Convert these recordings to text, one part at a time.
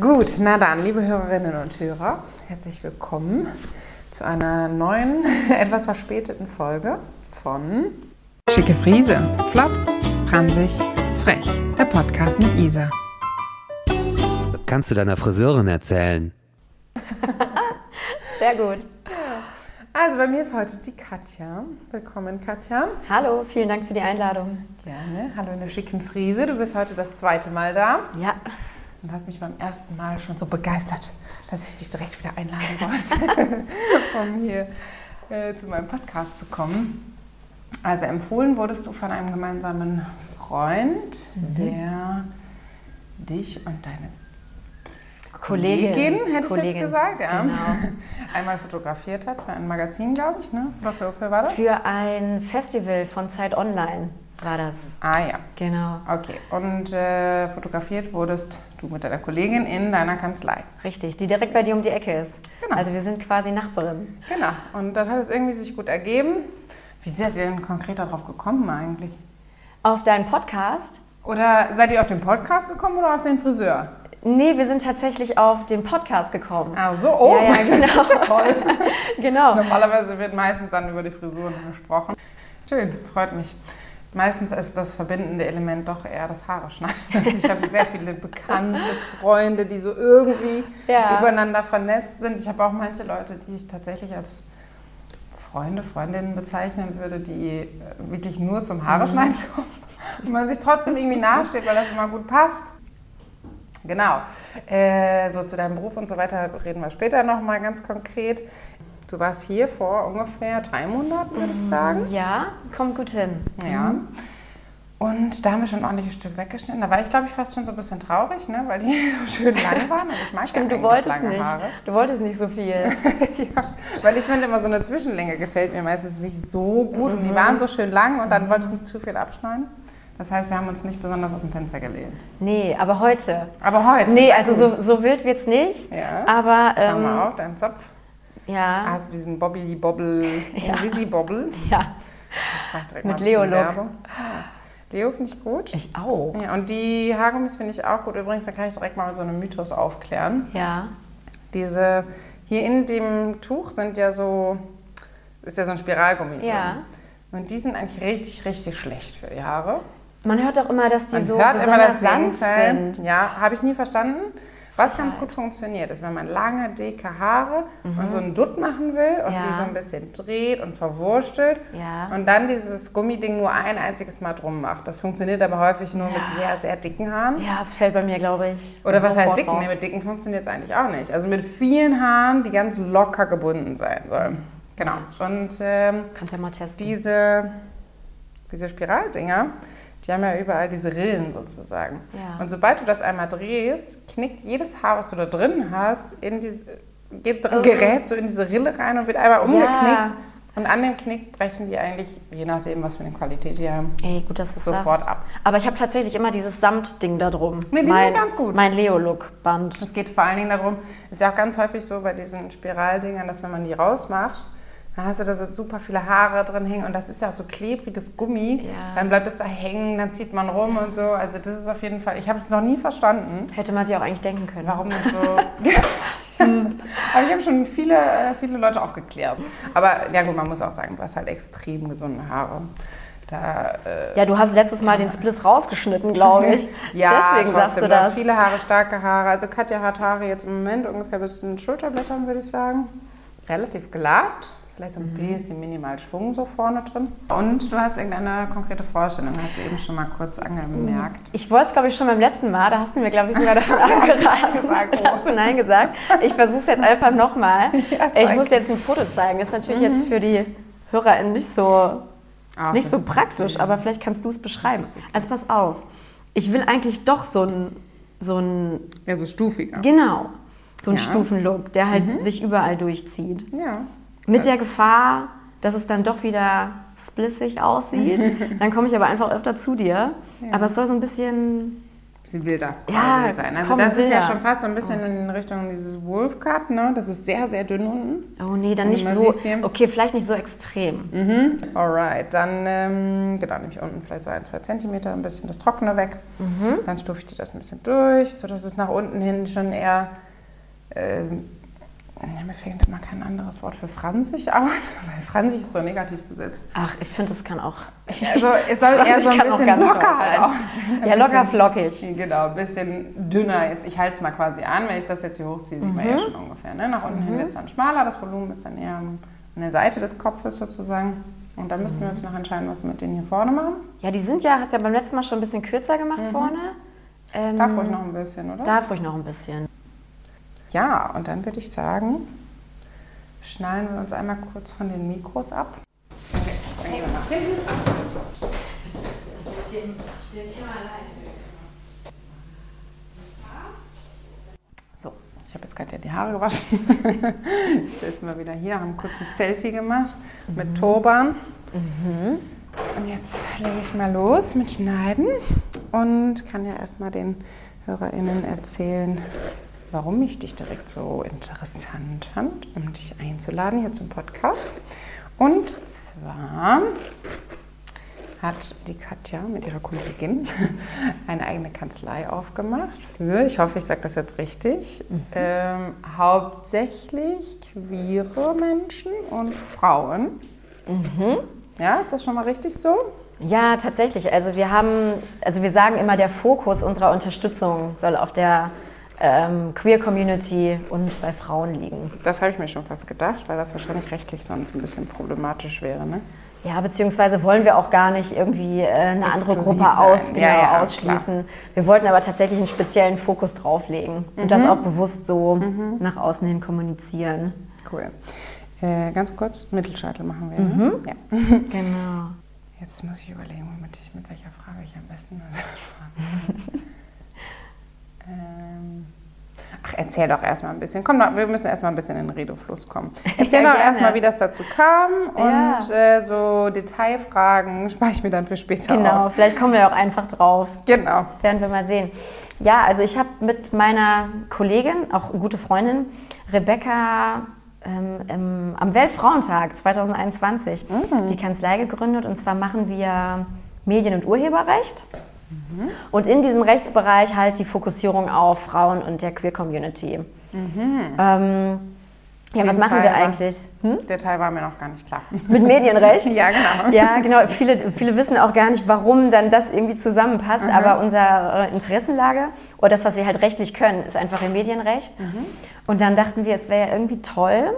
Gut, na dann, liebe Hörerinnen und Hörer, herzlich willkommen zu einer neuen, etwas verspäteten Folge von Schicke Friese. Flott, franzig, frech. Der Podcast mit Isa. Das kannst du deiner Friseurin erzählen. Sehr gut. Also bei mir ist heute die Katja. Willkommen, Katja. Hallo, vielen Dank für die Einladung. Gerne. Hallo in der schicken Friese. Du bist heute das zweite Mal da. Ja, Und hast mich beim ersten Mal schon so begeistert, dass ich dich direkt wieder einladen wollte, um hier äh, zu meinem Podcast zu kommen. Also empfohlen wurdest du von einem gemeinsamen Freund, der dich und deine Kollegin. Kollegin, hätte ich Kollegin, jetzt gesagt, ja. Genau. einmal fotografiert hat für ein Magazin, glaube ich, ne? Oder für, wofür war das? Für ein Festival von Zeit Online war das. Ah ja, Genau, okay. Und äh, fotografiert wurdest du mit deiner Kollegin in deiner Kanzlei. richtig. Die direkt bei dir um die Ecke ist. Genau. Also wir sind quasi Nachbarinnen. Genau. Und dann hat es irgendwie sich gut ergeben. Wie seid ihr denn konkret darauf gekommen eigentlich? Auf deinen Podcast? Oder seid ihr auf den Podcast gekommen oder auf den Friseur? Nee, wir sind tatsächlich auf den Podcast gekommen. Ach so, oh, Ja, ja, genau. das ist ja toll. Genau. Normalerweise wird meistens dann über die Frisuren gesprochen. Schön, freut mich. Meistens ist das verbindende Element doch eher das Haare schneiden. Also ich habe sehr viele bekannte Freunde, die so irgendwie Ja. übereinander vernetzt sind. Ich habe auch manche Leute, die ich tatsächlich als Freunde, Freundinnen bezeichnen würde, die äh, wirklich nur zum Haare Mhm. schneiden kommen. Und man sich trotzdem irgendwie nachsteht, weil das immer gut passt. Genau. Äh, so zu deinem Beruf und so weiter reden wir später nochmal ganz konkret. Du warst hier vor ungefähr drei Monaten, würde ich sagen. Ja, kommt gut hin. Ja. Und da haben wir schon ein ordentliches Stück weggeschnitten. Da war ich, glaube ich, fast schon so ein bisschen traurig, ne? weil die so schön lang waren. Und ich mag Stimmt, ja du wolltest lange nicht. Haare. Du wolltest nicht so viel. ja, weil ich finde immer so eine Zwischenlänge gefällt mir meistens nicht so gut. Und die waren so schön lang und dann wollte ich nicht zu viel abschneiden. Das heißt, wir haben uns nicht besonders aus dem Fenster gelehnt. Nee, aber heute. Aber heute. Nee, also so, so wild wird's nicht. Ja. Aber Schau ähm, mal auf, dein Zopf. Ja, Hast du diesen Bobby Bobble, Ja. Invisi Bobble? ja, Mit Leo-Look. Werbung. Ja. Leo finde ich gut. ich auch. Ja, und die Haargummis finde ich auch gut. Übrigens, da kann ich direkt mal so einen Mythos aufklären. Ja, Diese, hier in dem Tuch sind ja so, ist ja so ein Spiralgummi drin. Ja. Und die sind eigentlich richtig, richtig schlecht für die Haare. man hört doch immer, dass die Man so hört immer das besonders sanft sind. Ja, habe ich nie verstanden. Was ganz gut funktioniert, ist, wenn man lange, dicke Haare und so einen Dutt machen will und Mhm. Ja. die so ein bisschen dreht und verwurstelt Ja. und dann dieses Gummiding nur ein einziges Mal drum macht. Das funktioniert aber häufig nur Ja. mit sehr, sehr dicken Haaren. Ja, es fällt bei mir, glaube ich. Oder was heißt dicken? raus. Nee, mit dicken funktioniert es eigentlich auch nicht. Also mit vielen Haaren, die ganz locker gebunden sein sollen. Genau. Und ähm, Kannst ja mal testen. diese, diese Spiraldinger, die haben ja überall diese Rillen sozusagen. Ja. Und sobald du das einmal drehst, knickt jedes Haar, was du da drin hast, in diese, geht, Oh. gerät so in diese Rille rein und wird einmal umgeknickt. Ja. Und an dem Knick brechen die eigentlich, je nachdem, was für eine Qualität die haben, Ey, gut, dass du sofort sagst. ab. Aber ich habe tatsächlich immer dieses Samtding da drum. Nee, die sind mein, ganz gut. Mein Leo-Look-Band. Es geht vor allen Dingen darum, ist ja auch ganz häufig so bei diesen Spiraldingern, dass wenn man die rausmacht, dann hast du da so super viele Haare drin hängen und das ist ja auch so klebriges Gummi. Ja. Dann bleibt es da hängen, dann zieht man rum und so. Also das ist auf jeden Fall, ich habe es noch nie verstanden, Hätte man sich auch eigentlich denken können. warum das so... Aber ich habe schon viele, äh, viele Leute aufgeklärt. Aber ja gut, man muss auch sagen, du hast halt extrem gesunde Haare. Da, äh, Ja, du hast letztes Mal den Spliss rausgeschnitten, glaube ich. Ja, Deswegen sagst trotzdem, du du hast das. viele Haare, starke Haare. Also Katja hat Haare jetzt im Moment ungefähr bis zu den Schulterblättern, würde ich sagen. Relativ glatt, vielleicht so ein Mhm. bisschen minimal Schwung so vorne drin. Und du hast irgendeine konkrete Vorstellung, hast du eben schon mal kurz angemerkt. Ich wollte es, glaube ich, schon beim letzten Mal. Da hast du mir, glaube ich, sogar davon abgeraten. Nein gesagt, Da hast du Nein gesagt. Ich versuche es jetzt einfach nochmal. Ja, ich muss jetzt ein Foto zeigen. Das ist natürlich jetzt für die HörerInnen nicht so, Ach, nicht so praktisch, okay. aber vielleicht kannst du es beschreiben. Okay. Also pass auf. Ich will eigentlich doch so ein, so ein Ja, so stufiger. genau, so ein Ja. Stufenlook, der halt sich überall durchzieht. Ja. Mit der Gefahr, dass es dann doch wieder splissig aussieht. dann komme ich aber einfach öfter zu dir. Ja. Aber es soll so ein bisschen bisschen wilder Ja, sein. Also komm, das ist ja wilder. schon fast so ein bisschen in Richtung dieses Wolfcut, ne? Das ist sehr, sehr dünn unten. Oh nee, dann nicht so. Okay, vielleicht nicht so extrem. Mhm. Alright, dann ähm, genau, nehme ich unten vielleicht so ein, zwei Zentimeter, ein bisschen das Trockene weg. Mhm. Dann stufe ich dir das ein bisschen durch, sodass es nach unten hin schon eher, ähm, ja, mir fällt immer kein anderes Wort für fransig aus, weil fransig ist so negativ besetzt. Ach, ich finde, das kann auch. Also es soll eher so ein bisschen locker halt aussehen. Ja, locker bisschen- flockig. Genau, ein bisschen dünner. Jetzt, ich halte es mal quasi an, wenn ich das jetzt hier hochziehe, sieht man Mhm. ja schon ungefähr. Ne? Nach unten hin wird es dann schmaler, das Volumen ist dann eher an der Seite des Kopfes sozusagen. Und dann müssten wir uns noch entscheiden, was wir mit denen hier vorne machen. Ja, die sind ja, hast ja beim letzten Mal schon ein bisschen kürzer gemacht vorne. Ähm, Mhm. Darf ruhig noch ein bisschen, oder? Darf ruhig noch ein bisschen. Ja, und dann würde ich sagen, schnallen wir uns einmal kurz von den Mikros ab. Okay, dann gehen wir nach hinten. So, ich habe jetzt gerade ja die Haare gewaschen. Jetzt sitzen wir wieder hier, haben kurz ein Selfie gemacht mit Turban. Und jetzt lege ich mal los mit Schneiden und kann ja erstmal den HörerInnen erzählen, warum ich dich direkt so interessant fand, um dich einzuladen hier zum Podcast. Und zwar hat die Katja mit ihrer Kollegin eine eigene Kanzlei aufgemacht für, ich hoffe, ich sage das jetzt richtig, ähm, hauptsächlich queere Menschen und Frauen. Ja, ist das schon mal richtig so? Ja, tatsächlich. Also wir haben, also wir sagen immer, der Fokus unserer Unterstützung soll auf der ähm, Queer Community und bei Frauen liegen. Das habe ich mir schon fast gedacht, weil das wahrscheinlich rechtlich sonst ein bisschen problematisch wäre. Ne? Ja, beziehungsweise wollen wir auch gar nicht irgendwie äh, eine andere Exklusiv Gruppe sein. aus, Ja, genau, ja, ausschließen. Wir wollten aber tatsächlich einen speziellen Fokus drauflegen und das auch bewusst so nach außen hin kommunizieren. Cool. Äh, ganz kurz, Mittelscheitel machen wir. Ne? Ja. Genau. Jetzt muss ich überlegen, womit ich, mit welcher Frage ich am besten anfange. ähm, ach, erzähl doch erstmal ein bisschen. Komm, doch, wir müssen erstmal ein bisschen in den Redefluss kommen. Erzähl Ja, doch erstmal, wie das dazu kam Ja. und äh, so Detailfragen spare ich mir dann für später Genau, auf. vielleicht kommen wir auch einfach drauf. Genau. Werden wir mal sehen. Ja, also ich habe mit meiner Kollegin, auch gute Freundin, Rebecca, ähm, im, am Weltfrauentag 2021 die Kanzlei gegründet. Und zwar machen wir Medien- und Urheberrecht. Und in diesem Rechtsbereich halt die Fokussierung auf Frauen und der Queer-Community. Ähm, ja, was Den machen Teil wir eigentlich? Hm? Der Teil war mir noch gar nicht klar. Mit Medienrecht? ja, genau. Ja, genau. Viele, viele wissen auch gar nicht, warum dann das irgendwie zusammenpasst. Aber unsere Interessenlage oder das, was wir halt rechtlich können, ist einfach im Medienrecht. Und dann dachten wir, es wäre ja irgendwie toll,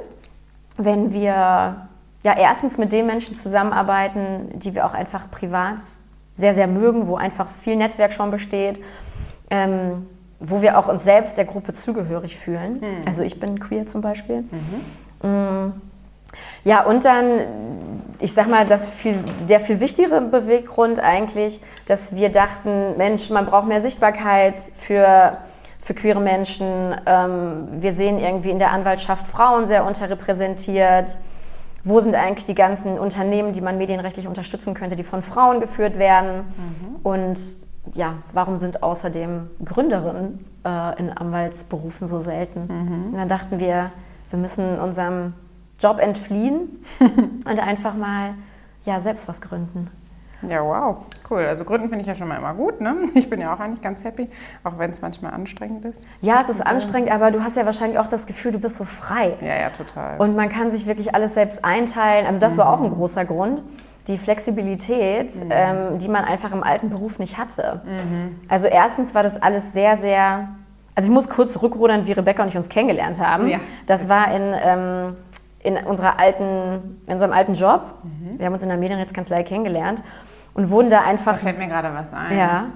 wenn wir ja erstens mit den Menschen zusammenarbeiten, die wir auch einfach privat sehr, sehr mögen, wo einfach viel Netzwerk schon besteht. Ähm, wo wir auch uns selbst der Gruppe zugehörig fühlen. Also ich bin queer zum Beispiel. Mm. Ja, und dann, ich sag mal, das viel, der viel wichtigere Beweggrund eigentlich, dass wir dachten, Mensch, man braucht mehr Sichtbarkeit für, für queere Menschen. Ähm, wir sehen irgendwie in der Anwaltschaft Frauen sehr unterrepräsentiert. Wo sind eigentlich die ganzen Unternehmen, die man medienrechtlich unterstützen könnte, die von Frauen geführt werden? Und ja, warum sind außerdem Gründerinnen äh, in Anwaltsberufen so selten? Und dann dachten wir, wir müssen unserem Job entfliehen und einfach mal ja, selbst was gründen. Ja, wow. Cool. Also Gründen finde ich ja schon mal immer gut. Ne? Ich bin ja auch eigentlich ganz happy, auch wenn es manchmal anstrengend ist. Ja, es ist anstrengend, aber du hast ja wahrscheinlich auch das Gefühl, du bist so frei. Ja, ja, total. Und man kann sich wirklich alles selbst einteilen. Also das war auch ein großer Grund. Die Flexibilität, ähm, die man einfach im alten Beruf nicht hatte. Also erstens war das alles sehr, sehr... Also ich muss kurz zurückrudern, wie Rebecca und ich uns kennengelernt haben. Ja. Das war in, ähm, in, unserer alten, in unserem alten Job. Wir haben uns in der Medienrechtskanzlei kennengelernt und wurden da Da einfach... fällt mir gerade was ein. Ja.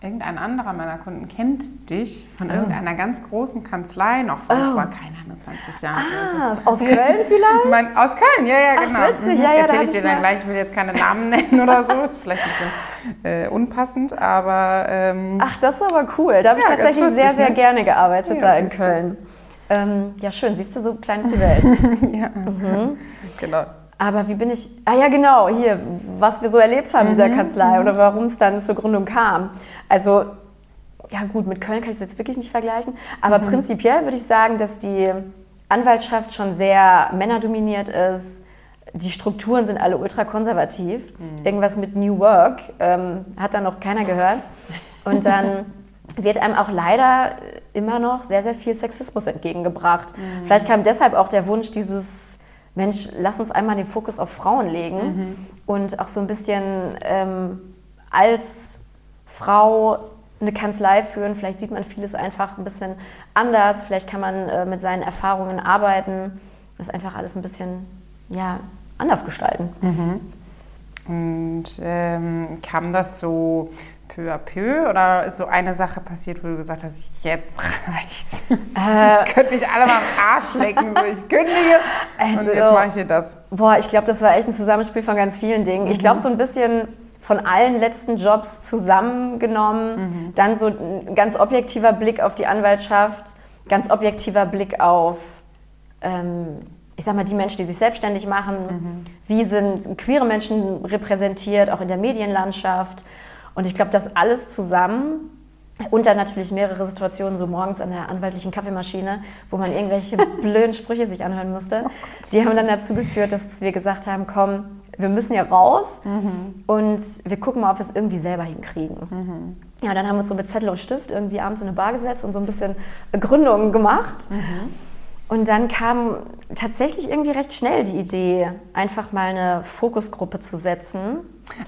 Irgendein anderer meiner Kunden kennt dich von irgendeiner ganz großen Kanzlei noch von vor, keine Ahnung, 20 Jahren. Ah, aus Köln vielleicht? Mein, aus Köln, ja, ja, Ach, genau. witzig, ja, ja, da Erzähle hab ich dir dann gleich, ich will jetzt keine Namen nennen oder so, ist vielleicht ein bisschen äh, unpassend, aber ähm, Ach, das ist aber cool. Da habe ich Ja, tatsächlich lustig, sehr, sehr ne? gerne gearbeitet Ja, da in. Köln. Ähm, ja, schön. Siehst du, so klein ist die Welt. ja, genau. Aber wie bin ich. Ah, ja, genau. Hier, was wir so erlebt haben in dieser Mhm, Kanzlei oder warum es dann zur Gründung kam. Also, ja gut, mit Köln kann ich es jetzt wirklich nicht vergleichen, aber prinzipiell würde ich sagen, dass die Anwaltschaft schon sehr männerdominiert ist. Die Strukturen sind alle ultrakonservativ. Irgendwas mit New Work ähm, hat da noch keiner gehört. Und dann wird einem auch leider immer noch sehr, sehr viel Sexismus entgegengebracht. Vielleicht kam deshalb auch der Wunsch, dieses Mensch, lass uns einmal den Fokus auf Frauen legen und auch so ein bisschen ähm, als Frau eine Kanzlei führen. Vielleicht sieht man vieles einfach ein bisschen anders. Vielleicht kann man äh, mit seinen Erfahrungen arbeiten. Das einfach alles ein bisschen ja, anders gestalten. Und ähm, kam das so peu à peu oder ist so eine Sache passiert, wo du gesagt hast, jetzt reicht's? Äh, Könnt mich alle mal am Arsch lecken, so ich kündige und Also- jetzt mache ich hier das. Boah, ich glaube, das war echt ein Zusammenspiel von ganz vielen Dingen. Ich glaube, so ein bisschen von allen letzten Jobs zusammengenommen. Dann so ein ganz objektiver Blick auf die Anwaltschaft, ganz objektiver Blick auf, ähm, ich sag mal, die Menschen, die sich selbstständig machen. Wie sind queere Menschen repräsentiert, auch in der Medienlandschaft. Und ich glaube, das alles zusammen und dann natürlich mehrere Situationen, so morgens an der anwaltlichen Kaffeemaschine, wo man irgendwelche blöden Sprüche sich anhören musste. Die haben dann dazu geführt, dass wir gesagt haben, komm, wir müssen ja raus und wir gucken mal, ob wir es irgendwie selber hinkriegen. Ja, dann haben wir uns so mit Zettel und Stift irgendwie abends in eine Bar gesetzt und so ein bisschen Gründungen gemacht. Und dann kam tatsächlich irgendwie recht schnell die Idee, einfach mal eine Fokusgruppe zu setzen.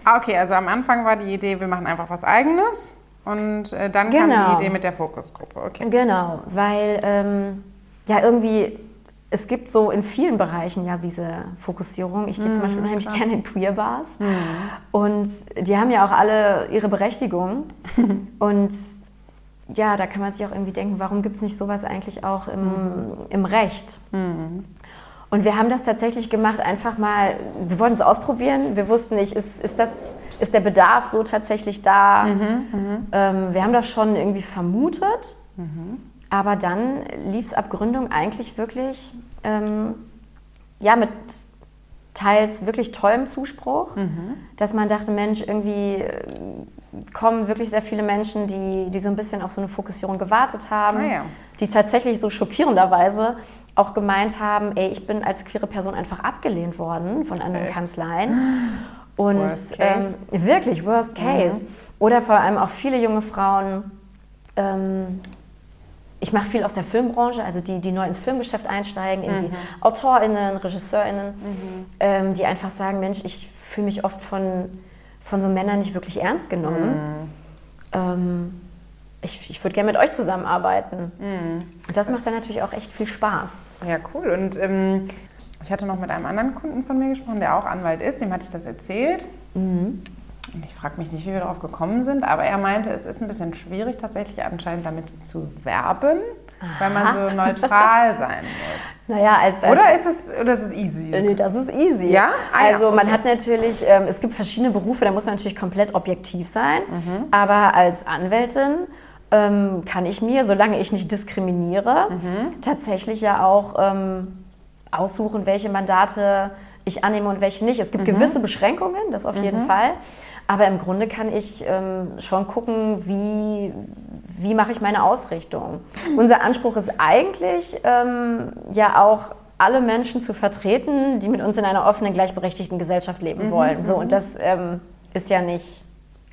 Ah, okay, also am Anfang war die Idee, wir machen einfach was Eigenes und äh, dann kam Genau. die Idee mit der Fokusgruppe. Okay. Genau, weil ähm, ja irgendwie, es gibt so in vielen Bereichen ja diese Fokussierung. Ich gehe zum Beispiel unheimlich gerne in Queer-Bars und die haben ja auch alle ihre Berechtigung. und ja, da kann man sich auch irgendwie denken, warum gibt es nicht sowas eigentlich auch im, im Recht? Und wir haben das tatsächlich gemacht, einfach mal, wir wollten es ausprobieren. Wir wussten nicht, ist, ist, das, ist der Bedarf so tatsächlich da? Ähm, wir haben das schon irgendwie vermutet, aber dann lief es ab Gründung eigentlich wirklich ähm, ja, mit teils wirklich tollem Zuspruch, dass man dachte, Mensch, irgendwie äh, kommen wirklich sehr viele Menschen, die, die so ein bisschen auf so eine Fokussierung gewartet haben, Ah ja. die tatsächlich so schockierenderweise auch gemeint haben, ey, ich bin als queere Person einfach abgelehnt worden von anderen Echt? Kanzleien. Und Worst ähm, wirklich, worst case. Oder vor allem auch viele junge Frauen, ähm, ich mache viel aus der Filmbranche, also die, die neu ins Filmgeschäft einsteigen, irgendwie AutorInnen, RegisseurInnen, ähm, die einfach sagen, Mensch, ich fühle mich oft von, von so Männern nicht wirklich ernst genommen. Ähm, ich ich würde gerne mit euch zusammenarbeiten. Und das macht dann natürlich auch echt viel Spaß. Ja, cool. Und ähm, ich hatte noch mit einem anderen Kunden von mir gesprochen, der auch Anwalt ist. Dem hatte ich das erzählt. Ich frage mich nicht, wie wir darauf gekommen sind, aber er meinte, es ist ein bisschen schwierig, tatsächlich anscheinend damit zu werben, weil man so neutral sein muss. Naja, als, als Oder ist es, oder ist es easy? Nee, das ist easy. Ja? Ah, ja, also man okay. hat natürlich, ähm, es gibt verschiedene Berufe, da muss man natürlich komplett objektiv sein. Mhm. Aber als Anwältin ähm, kann ich mir, solange ich nicht diskriminiere, Mhm. tatsächlich ja auch ähm, aussuchen, welche Mandate ich annehme und welche nicht. Es gibt Mhm. gewisse Beschränkungen, das auf jeden Fall. Aber im Grunde kann ich ähm, schon gucken, wie, wie mache ich meine Ausrichtung. Unser Anspruch ist eigentlich ähm, ja auch alle Menschen zu vertreten, die mit uns in einer offenen, gleichberechtigten Gesellschaft leben wollen. So, und das ähm, ist ja nicht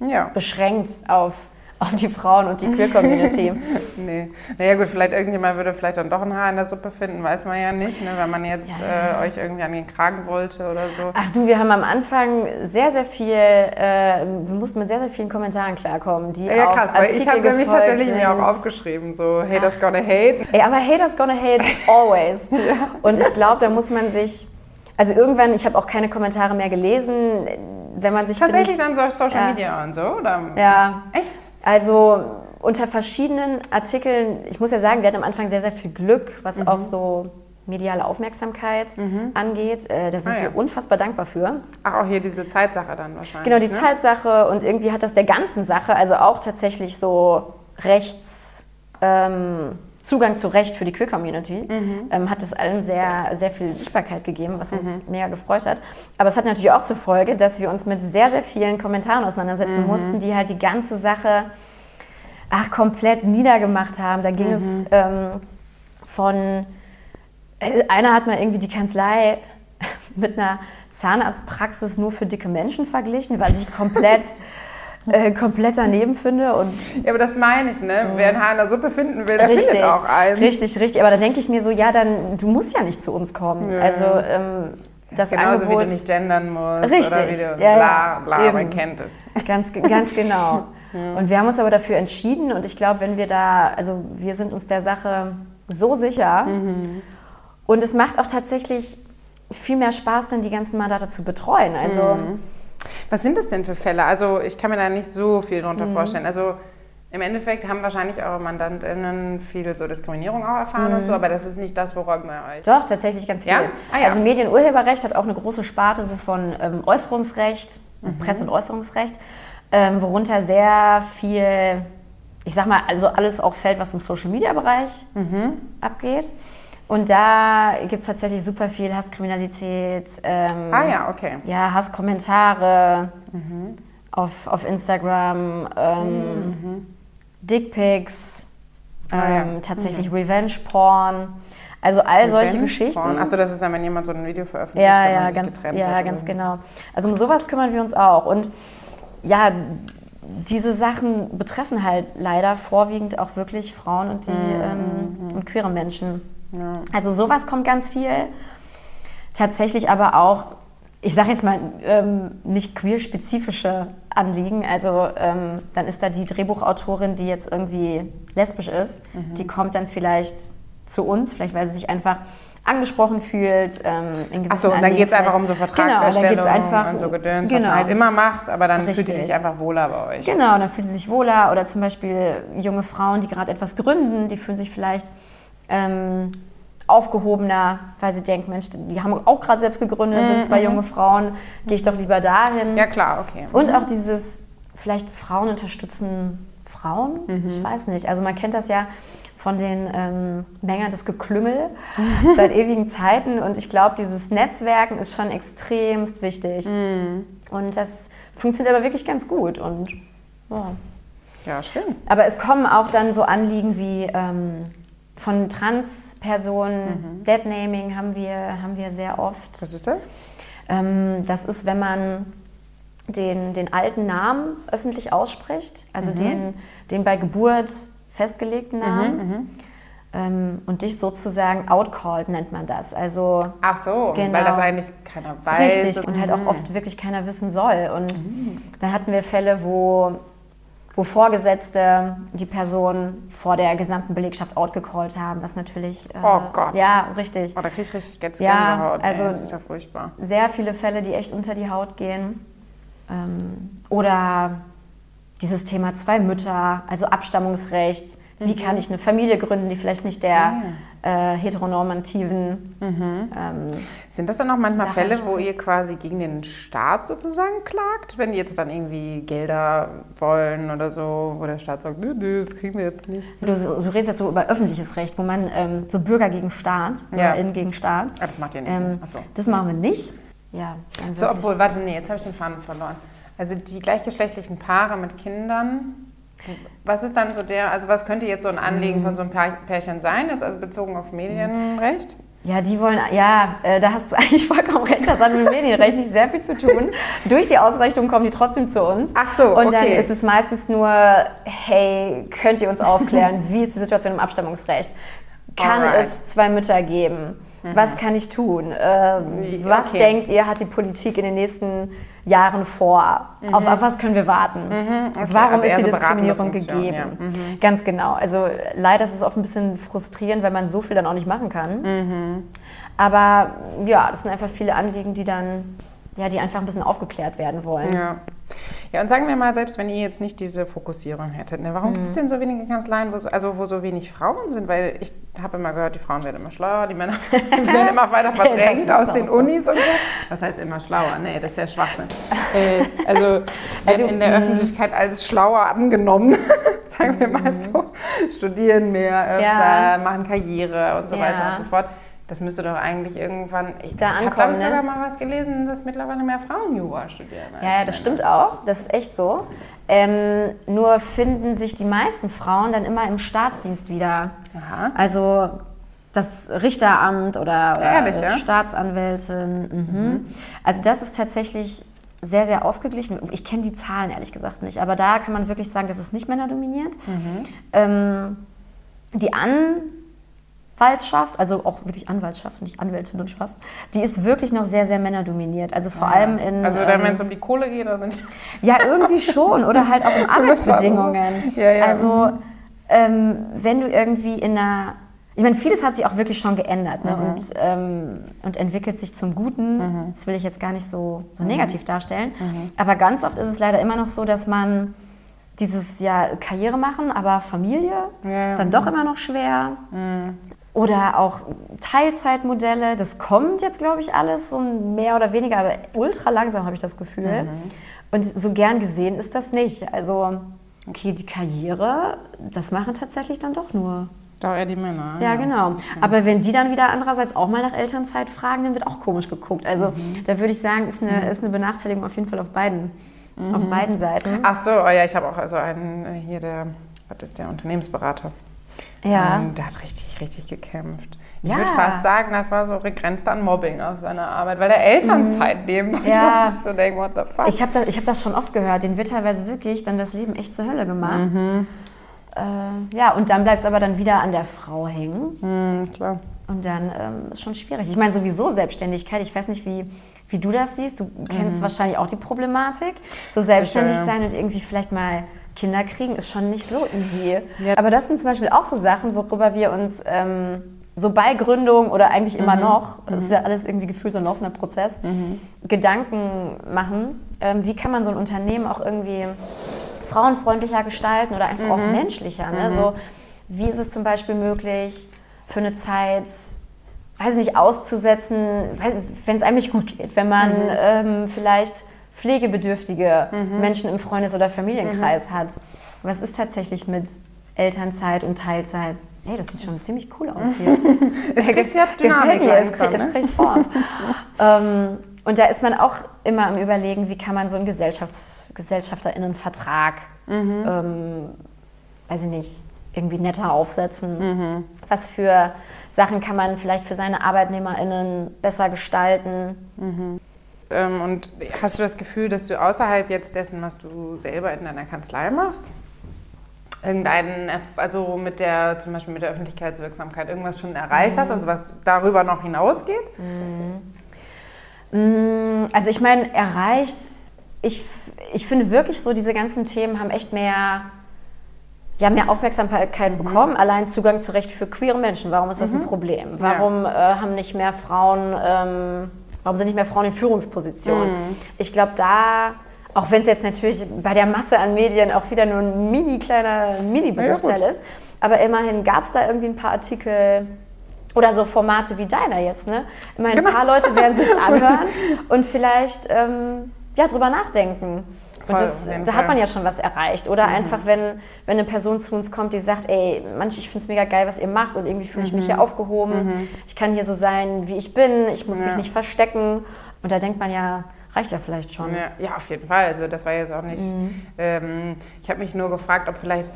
Ja. beschränkt auf, auf die Frauen und die Queer-Community. Nee. Naja gut, vielleicht irgendjemand würde vielleicht dann doch ein Haar in der Suppe finden, weiß man ja nicht, ne, wenn man jetzt Ja. äh, euch irgendwie an den Kragen wollte oder so. Ach du, wir haben am Anfang sehr, sehr viel, äh, wir mussten mit sehr, sehr vielen Kommentaren klarkommen, die Ja, krass, weil ich habe nämlich tatsächlich mir auch aufgeschrieben, so, hey, das gonna hate. Ey, aber haters gonna hate always. Und ich glaube, da muss man sich, also irgendwann, ich habe auch keine Kommentare mehr gelesen, wenn man sich Tatsächlich finde dann so Social Ja. Media und so, oder? ich, ja, Echt? Also unter verschiedenen Artikeln, ich muss ja sagen, wir hatten am Anfang sehr, sehr viel Glück, was Mhm. auch so mediale Aufmerksamkeit angeht. Äh, da sind Ah, ja. wir unfassbar dankbar für. Ach, auch hier diese Zeitsache dann wahrscheinlich. Genau, die ne? Zeitsache und irgendwie hat das der ganzen Sache, also auch tatsächlich so Rechts, ähm, Zugang zu Recht für die Queer-Community, ähm, hat es allen sehr, sehr viel Sichtbarkeit gegeben, was uns mega gefreut hat. Aber es hat natürlich auch zur Folge, dass wir uns mit sehr, sehr vielen Kommentaren auseinandersetzen mussten, die halt die ganze Sache ach, komplett niedergemacht haben. Da ging es ähm, von, äh, einer hat mal irgendwie die Kanzlei mit einer Zahnarztpraxis nur für dicke Menschen verglichen, weil ich komplett, äh, komplett daneben finde. Und Ja, aber das meine ich, ne? Wer ein Haar in der Suppe finden will, der richtig, findet auch einen. richtig, richtig. Aber da denke ich mir so, ja, dann, du musst ja nicht zu uns kommen. Ja. Also ähm, das Genauso Angebot... wie du nicht gendern musst Richtig, oder wie du ja, bla ja, bla, man eben. kennt es. Ganz, ganz genau. Und wir haben uns aber dafür entschieden und ich glaube, wenn wir da, also wir sind uns der Sache so sicher und es macht auch tatsächlich viel mehr Spaß, dann die ganzen Mandate zu betreuen. Also Was sind das denn für Fälle? Also ich kann mir da nicht so viel drunter Mhm. vorstellen. Also im Endeffekt haben wahrscheinlich eure MandantInnen viel so Diskriminierung auch erfahren und so, aber das ist nicht das, worum ihr euch... doch, tatsächlich ganz viel. Ja? Ah, ja. Also Medienurheberrecht hat auch eine große Sparte so von ähm, Äußerungsrecht, Presse- und Äußerungsrecht, ähm, worunter sehr viel, ich sag mal, also alles auch fällt, was im Social-Media-Bereich abgeht. Und da gibt es tatsächlich super viel Hasskriminalität, ähm, Ah ja, okay. ja, Hasskommentare auf, auf Instagram, ähm, Dickpics, ähm, Ah, ja. tatsächlich Revenge-Porn. Also all solche Geschichten. Achso, das ist dann, wenn jemand so ein Video veröffentlicht, Ja, wenn man ja, sich ganz, getrennt ja hat ganz genau. Also um sowas kümmern wir uns auch. Und ja, diese Sachen betreffen halt leider vorwiegend auch wirklich Frauen und, die, ähm, und queere Menschen. Also sowas kommt ganz viel. Tatsächlich aber auch, ich sage jetzt mal, ähm, nicht queer-spezifische Anliegen. Also ähm, dann ist da die Drehbuchautorin, die jetzt irgendwie lesbisch ist, die kommt dann vielleicht zu uns, vielleicht weil sie sich einfach angesprochen fühlt. Ähm, Achso, und dann geht es einfach um so Genau, Vertragserstellung dann geht's einfach und so Gedöns, was genau. man halt immer macht, aber dann fühlt sie Richtig. sich einfach wohler bei euch. Genau, dann fühlen sie sich wohler. Oder zum Beispiel junge Frauen, die gerade etwas gründen, die fühlen sich vielleicht ähm, aufgehobener, weil sie denken, Mensch, die haben auch gerade selbst gegründet, sind zwei junge Frauen, gehe ich doch lieber dahin. Mhm, Ja, klar, okay. Und auch dieses, vielleicht Frauen unterstützen Frauen? Ich weiß nicht. Also man kennt das ja von den ähm, Mängern des Geklüngel seit ewigen Zeiten. Und ich glaube, dieses Netzwerken ist schon extremst wichtig. Und das funktioniert aber wirklich ganz gut. Und ja. Ja, schön. Aber es kommen auch dann so Anliegen wie ähm, von Transpersonen, Deadnaming haben wir, haben wir sehr oft. Was ist das? Ähm, das ist, wenn man den, den alten Namen öffentlich ausspricht, also den, den bei Geburt festgelegten Namen. Ähm, und dich sozusagen outcalled nennt man das. Also Ach so, Genau. weil das eigentlich keiner weiß. Richtig, und halt auch oft wirklich keiner wissen soll. Und dann hatten wir Fälle, wo, wo Vorgesetzte die Person vor der gesamten Belegschaft outgecallt haben, was natürlich... Äh, Oh Gott. Ja, richtig. Oh, da krieg ich richtig jetzt Ja, Gänsehaut. also- Ey, das ist ja furchtbar. Sehr viele Fälle, die echt unter die Haut gehen. Ähm, oder dieses Thema zwei Mütter, also Abstammungsrecht. Wie kann ich eine Familie gründen, die vielleicht nicht der äh, heteronormativen ähm, Sind das dann auch manchmal Sache Fälle, wo ihr quasi gegen den Staat sozusagen klagt? Wenn die jetzt dann irgendwie Gelder wollen oder so, wo der Staat sagt, nö, nö, das kriegen wir jetzt nicht. Du, du redest jetzt so über öffentliches Recht, wo man ähm, so Bürger gegen Staat, Ja. BürgerInnen gegen Staat. Ah, das macht ihr nicht. ne? Ähm, Achso. Das machen wir nicht. Ja, So, obwohl, warte, nee, jetzt habe ich den Faden verloren. Also die gleichgeschlechtlichen Paare mit Kindern, was ist dann so der, also was könnte jetzt so ein Anliegen Mhm. von so einem Pär- Pärchen sein, jetzt also bezogen auf Medienrecht? Ja, die wollen, ja, äh, da hast du eigentlich vollkommen recht, das hat mit Medienrecht nicht sehr viel zu tun. Durch die Ausrichtung kommen die trotzdem zu uns. Ach so, Und dann okay. ist es meistens nur, hey, könnt ihr uns aufklären, wie ist die Situation im Abstammungsrecht? Kann Alright. Es zwei Mütter geben? Was kann ich tun? Ähm, Wie- was okay. denkt ihr, hat die Politik in den nächsten Jahren vor? Auf, auf was können wir warten? Warum also ist die so Diskriminierung gegeben? ja. Mhm. Ganz genau. Also leider ist es oft ein bisschen frustrierend, weil man so viel dann auch nicht machen kann. Mhm. Aber ja, das sind einfach viele Anliegen, die dann, ja, die einfach ein bisschen aufgeklärt werden wollen. Ja. Ja, und sagen wir mal, selbst wenn ihr jetzt nicht diese Fokussierung hättet, ne, warum gibt es denn so wenige Kanzleien, wo so, also wo so wenig Frauen sind? Weil ich habe immer gehört, die Frauen werden immer schlauer, die Männer werden immer weiter verdrängt aus den so. Unis und so. Was heißt immer schlauer? Nee, das ist ja Schwachsinn. äh, also werden in der Öffentlichkeit als schlauer angenommen, sagen wir mal so. Studieren mehr, öfter, Ja. machen Karriere und so Ja. weiter und so fort. Das müsste doch eigentlich irgendwann. Ich, Da ich habe ne? sogar mal was gelesen, dass mittlerweile mehr Frauen Jura studieren. Ja, ja, das stimmt auch. Das ist echt so. Ähm, nur finden sich die meisten Frauen dann immer im Staatsdienst wieder. Aha. Also das Richteramt oder, oder Ehrlich, ja? Staatsanwältin. Mhm. Also das ist tatsächlich sehr, sehr ausgeglichen. Ich kenne die Zahlen ehrlich gesagt nicht, aber da kann man wirklich sagen, das ist nicht männerdominiert. Mhm. Ähm, die Anwaltschaft, also auch wirklich Anwaltschaft, nicht Anwältinnenschaft, die ist wirklich noch sehr, sehr männerdominiert. Also vor allem in... Also ähm, wenn es um die Kohle geht, da sind ja, irgendwie schon. Oder halt auch um Arbeitsbedingungen. Ja, ja. Also, ähm, wenn du irgendwie in einer. Ich meine, vieles hat sich auch wirklich schon geändert ne? und, ähm, und entwickelt sich zum Guten. Das will ich jetzt gar nicht so, so negativ darstellen. Aber ganz oft ist es leider immer noch so, dass man dieses ja Karriere machen, aber Familie Ja, ja. ist dann doch immer noch schwer. Oder auch Teilzeitmodelle, das kommt jetzt, glaube ich, alles so mehr oder weniger, aber ultra langsam habe ich das Gefühl. Und so gern gesehen ist das nicht. Also, okay, die Karriere, das machen tatsächlich dann doch nur. doch eher die Männer. Ja, genau. Aber wenn die dann wieder andererseits auch mal nach Elternzeit fragen, dann wird auch komisch geguckt. Also, da würde ich sagen, ist eine, ist eine Benachteiligung auf jeden Fall auf beiden, auf beiden Seiten. Ach so, oh ja, ich habe auch also einen äh, hier, der, was ist der Unternehmensberater. Ja. Ähm, der hat richtig, richtig gekämpft. Ich Ja. würde fast sagen, das war so grenzt an Mobbing auf seiner Arbeit, weil der Elternzeit nehmen. Mhm. Ja. Und ich so denke, what the fuck? Ich habe das, ich hab das schon oft gehört. Den wird teilweise wirklich dann das Leben echt zur Hölle gemacht. Äh, ja, und dann bleibt es aber dann wieder an der Frau hängen. Hm, klar. Und dann ähm, ist schon schwierig. Ich meine, sowieso Selbstständigkeit. Ich weiß nicht, wie, wie du das siehst. Du kennst wahrscheinlich auch die Problematik. So selbstständig sein und irgendwie vielleicht mal Kinder kriegen, ist schon nicht so easy. Ja. Aber das sind zum Beispiel auch so Sachen, worüber wir uns ähm, so bei Gründung oder eigentlich immer noch, das ist ja alles irgendwie gefühlt so ein laufender Prozess, Gedanken machen. Ähm, wie kann man so ein Unternehmen auch irgendwie frauenfreundlicher gestalten oder einfach auch menschlicher. Ne? So, wie ist es zum Beispiel möglich, für eine Zeit, weiß nicht, auszusetzen, wenn es einem nicht gut geht, wenn man ähm, vielleicht pflegebedürftige Menschen im Freundes- oder Familienkreis hat. Was ist tatsächlich mit Elternzeit und Teilzeit? Hey, das sieht schon ziemlich cool aus hier. Es kriegt jetzt Dynamik langsam, kriegt, es ne? kriegt Form. ähm, und da ist man auch immer am Überlegen, wie kann man so einen Gesellschafts GesellschafterInnenvertrag, Mhm. ähm, weiß ich nicht, irgendwie netter aufsetzen. Mhm. Was für Sachen kann man vielleicht für seine ArbeitnehmerInnen besser gestalten? Ähm, und hast du das Gefühl, dass du außerhalb jetzt dessen, was du selber in deiner Kanzlei machst, irgendeinen, also mit der, zum Beispiel mit der Öffentlichkeitswirksamkeit irgendwas schon erreicht hast, also was darüber noch hinausgeht? Mm, Also ich meine, erreicht, ich, ich finde wirklich so, diese ganzen Themen haben echt mehr, ja, mehr Aufmerksamkeit bekommen. Allein Zugang zu Recht für queere Menschen, warum ist das ein Problem? Warum äh, haben nicht mehr Frauen, ähm, warum sind nicht mehr Frauen in Führungspositionen? Ich glaube, da, auch wenn es jetzt natürlich bei der Masse an Medien auch wieder nur ein mini kleiner Mini-Bruchteil Ja, ist, aber immerhin gab es da irgendwie ein paar Artikel, oder so Formate wie deiner jetzt, ne? Immerhin ein paar Leute werden sich anhören und vielleicht ähm, ja, drüber nachdenken. Voll, Und das, da hat man ja schon was erreicht. Oder einfach, wenn, wenn eine Person zu uns kommt, die sagt, ey, manch, ich finde es mega geil, was ihr macht und irgendwie fühle ich mich hier aufgehoben. Ich kann hier so sein, wie ich bin. Ich muss mich Ja. nicht verstecken. Und da denkt man ja, reicht ja vielleicht schon. Ja, ja, auf jeden Fall. Also das war jetzt auch nicht. Ähm, ich habe mich nur gefragt, ob vielleicht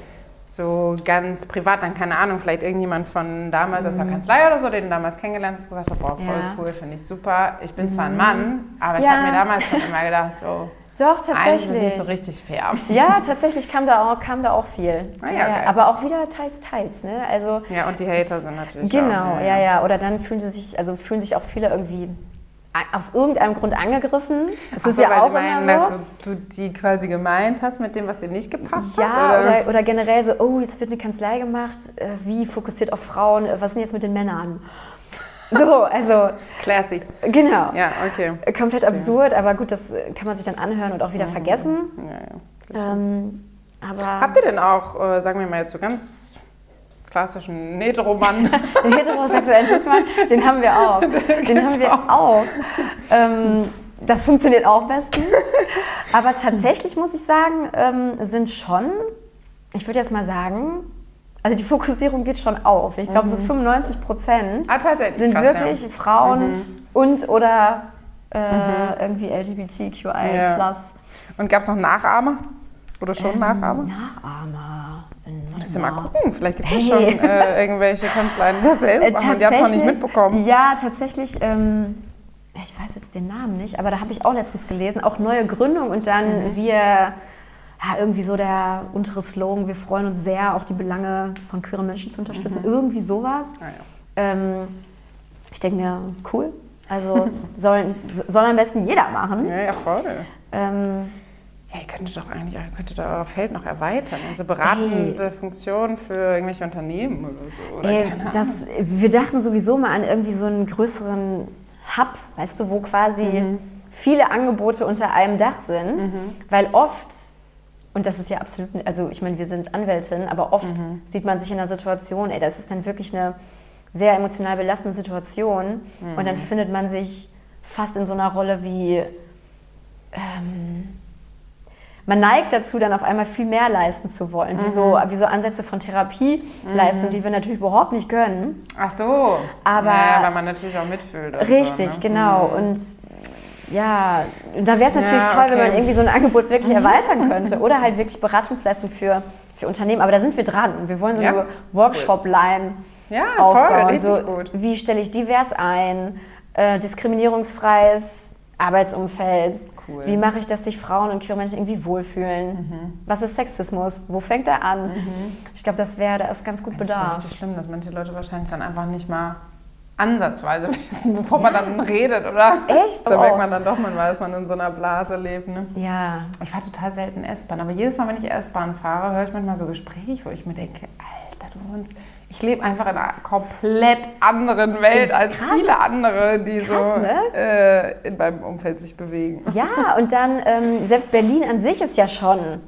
so ganz privat, dann keine Ahnung, vielleicht irgendjemand von damals aus der Kanzlei oder so, den du damals kennengelernt hast, gesagt hat, boah, voll Ja. cool, finde ich super. Ich bin zwar ein Mann, aber ich Ja. habe mir damals schon immer gedacht, so, Doch, eigentlich ist tatsächlich. nicht so richtig fair. Ja, tatsächlich kam da auch, kam da auch viel. Ah ja, geil. Aber auch wieder teils, teils. Ne? Also, Ja, und die Hater sind natürlich Genau, auch, ja, ja. Oder dann fühlen sie sich, also fühlen sich auch viele irgendwie a- auf irgendeinem Grund angegriffen. Das Ach ist so, ja weil auch sie meinen, immer dass so. du die quasi gemeint hast mit dem, was dir nicht gepasst Ja, hat? oder, oder generell so, oh, jetzt wird eine Kanzlei gemacht, äh, wie fokussiert auf Frauen, äh, was ist denn jetzt mit den Männern? So, also, Classy. genau. Ja, okay. Komplett absurd, aber gut, das kann man sich dann anhören und auch wieder vergessen. Ja, ja. Ähm, aber Habt ihr denn auch, äh, sagen wir mal jetzt so ganz klassischen Heteromann, Den heterosexuellen Cis-Mann, den haben wir auch. Den haben wir auch. Ähm, das funktioniert auch bestens. Aber tatsächlich muss ich sagen, ähm, sind schon, ich würde jetzt mal sagen, Also die Fokussierung geht schon auf. Ich glaube, so 95 Prozent Ah, sind krass, wirklich Ja. Frauen und oder äh, irgendwie LGBTQI+. Ja. Und gab es noch Nachahmer? Oder Ähm, schon Nachahmer? Nachahmer. Müsst ihr mal gucken. Vielleicht gibt es Hey. ja schon äh, irgendwelche Kanzleien, die das selber Äh, machen. Die haben es noch nicht mitbekommen. Ja, tatsächlich. Ähm, ich weiß jetzt den Namen nicht, aber da habe ich auch letztens gelesen. Auch neue Gründung und dann Mhm. wir, ja, irgendwie so der untere Slogan, wir freuen uns sehr, auch die Belange von queeren Menschen zu unterstützen. Mhm. Irgendwie sowas. Ah, ja. Ähm, ich denke mir, cool. Also soll, soll am besten jeder machen. Ja, ja, voll. Ähm, Ja, ihr könntet doch eigentlich, ihr könntet euer Feld noch erweitern. Also beratende Funktion für irgendwelche Unternehmen oder so. Oder Ey, das, wir dachten sowieso mal an irgendwie so einen größeren Hub, weißt du, wo quasi Mhm. viele Angebote unter einem Dach sind, weil oft, und das ist ja absolut, also ich meine, wir sind Anwältin, aber oft Mhm. sieht man sich in einer Situation, ey, das ist dann wirklich eine sehr emotional belastende Situation und Mhm. dann findet man sich fast in so einer Rolle wie, ähm, man neigt dazu, dann auf einmal viel mehr leisten zu wollen, wie, so, Mhm. wie so Ansätze von Therapieleistung, die wir natürlich überhaupt nicht können. Ach so. Aber- ja, weil man natürlich auch mitfühlt. und Richtig, so, ne? genau. Und ja, da wäre es natürlich Ja, toll, wenn man irgendwie so ein Angebot wirklich erweitern könnte. Oder halt wirklich Beratungsleistung für, für Unternehmen. Aber da sind wir dran. Wir wollen so Ja, eine Workshop-Line Ja, voll, aufbauen. richtig so, gut. Wie stelle ich divers ein? Äh, diskriminierungsfreies Arbeitsumfeld. Cool. Wie mache ich, dass sich Frauen und queere Menschen irgendwie wohlfühlen? Was ist Sexismus? Wo fängt er an? Ich glaube, das wäre, da ist ganz gut Das ist Bedarf. richtig schlimm, dass manche Leute wahrscheinlich dann einfach nicht mal ansatzweise wissen, bevor man dann redet, oder? Echt? Da merkt man dann doch, man weiß, man in so einer Blase lebt. Ne? Ja, Ich fahre total selten S-Bahn, aber jedes Mal, wenn ich S-Bahn fahre, höre ich manchmal so Gespräche, wo ich mir denke, Alter, du wohnst... Ich lebe einfach in einer komplett anderen Welt als krass. viele andere, die Krass, so ne? äh, in meinem Umfeld sich bewegen. Ja, und dann, ähm, selbst Berlin an sich ist ja schon,